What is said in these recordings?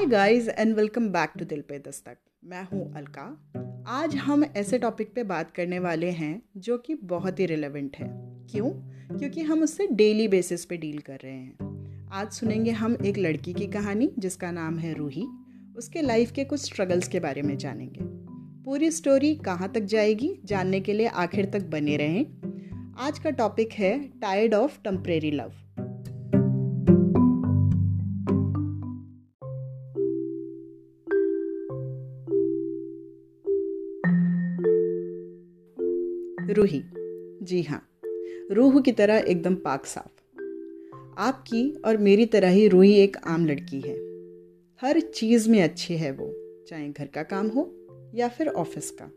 Hi guys and welcome back to Dil Pe Dastak मैं हूँ अलका। आज हम ऐसे टॉपिक पे बात करने वाले हैं जो कि बहुत ही रिलेवेंट है। क्यों? क्योंकि हम उससे डेली बेसिस पे डील कर रहे हैं। आज सुनेंगे हम एक लड़की की कहानी, जिसका नाम है रूही। उसके लाइफ के कुछ स्ट्रगल्स के बारे में जानेंगे। पूरी स्टोरी कहाँ तक जाएगी, जानने के लिए आखिर तक बने रहें। आज का टॉपिक है tired of temporary love Roohi. जी हाँ रूह की तरह एकदम पाक साफ़। आपकी और मेरी तरह ही रूही एक आम लड़की है। हर चीज़ में अच्छी है वो, चाहे घर का काम हो या फिर ऑफ़िस का।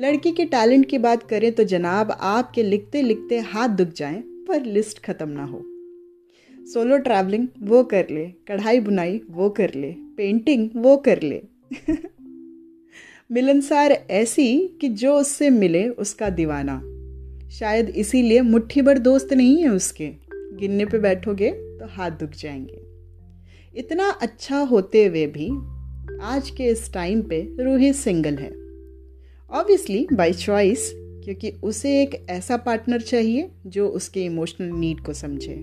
लड़की के टैलेंट की बात करें तो जनाब, आपके लिखते लिखते हाथ दुख जाएँ, पर लिस्ट ख़त्म ना हो। सोलो ट्रैवलिंग वो कर ले, कढ़ाई बुनाई वो कर ले, पेंटिंग वो कर ले। मिलनसार ऐसी कि जो उससे मिले उसका दीवाना। शायद इसीलिए मुट्ठी भर दोस्त नहीं है उसके। गिनने पे बैठोगे तो हाथ दुख जाएँगे। इतना अच्छा होते हुए भी आज के इस टाइम पे रूही सिंगल है। ऑब्वियसली बाय चॉइस क्योंकि उसे एक ऐसा पार्टनर चाहिए जो उसके इमोशनल नीड को समझे,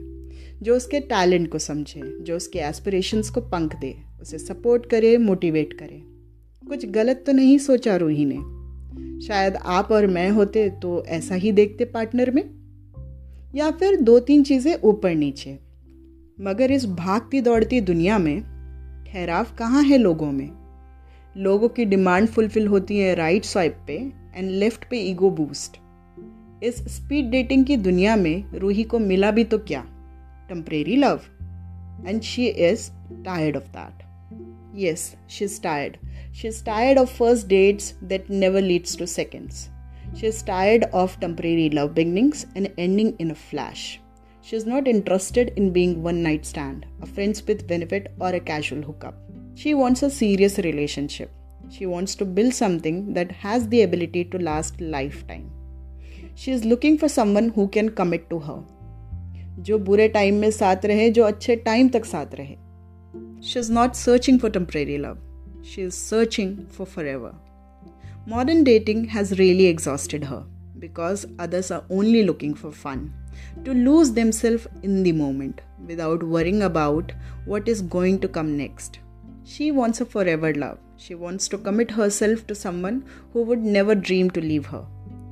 जो उसके टैलेंट को समझे, जो उसके एस्पिरेशंस को पंख दे, उसे सपोर्ट करे मोटिवेट करे। कुछ गलत तो नहीं सोचा रूही ने। शायद आप और मैं होते तो ऐसा ही देखते पार्टनर में। या फिर दो तीन चीज़ें ऊपर नीचे। मगर इस भागती दौड़ती दुनिया में ठहराव कहाँ है लोगों में? लोगों की डिमांड फुलफिल होती है राइट स्वाइप पे एंड लेफ़्ट पे ईगो बूस्ट। इस स्पीड डेटिंग की दुनिया में रूही को मिला भी तो क्या? Temporary love. And she is tired of that Yes, she's tired. She's tired of first dates that never leads to seconds. She's tired of temporary love beginnings and ending in a flash. She's not interested in being one night stand, a friends with benefit or a casual hookup. She wants a serious relationship. She wants to build something that has the ability to last lifetime. She is looking for someone who can commit to her. जो बुरे time में साथ रहे जो अच्छे time तक साथ रहे She's not searching for temporary love, she is searching for forever. Modern dating has really exhausted her because others are only looking for fun, to lose themselves in the moment without worrying about what is going to come next. She wants a forever love. She wants to commit herself to someone who would never dream to leave her.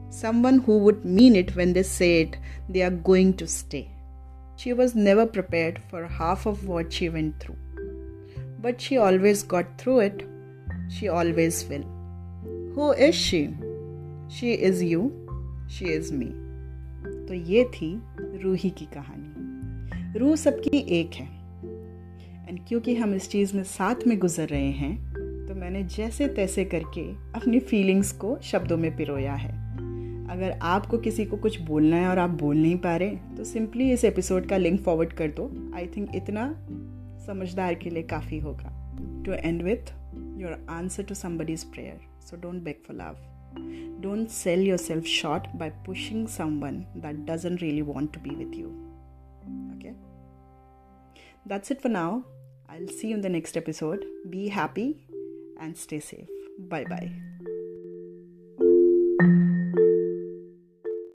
Someone who would mean it when they say it, they are going to stay. She was never prepared for half of what she went through. But she always got through it. She always will. Who is she? She is you. She is me. तो ये थी रूही की कहानी रूह सबकी एक है and क्योंकि हम इस चीज़ में साथ में गुजर रहे हैं तो मैंने जैसे तैसे करके अपनी फीलिंग्स को शब्दों में पिरोया है अगर आपको किसी को कुछ बोलना है और आप बोल नहीं पा रहे तो सिंपली इस एपिसोड का लिंक फॉरवर्ड कर दो आई थिंक इतना समझदार के लिए काफ़ी होगा to end with your answer to somebody's prayer so don't beg for love don't sell yourself short by pushing someone that doesn't really want to be with you. Okay? That's it for now. I'll see you in the next episode. Be happy and stay safe. Bye bye.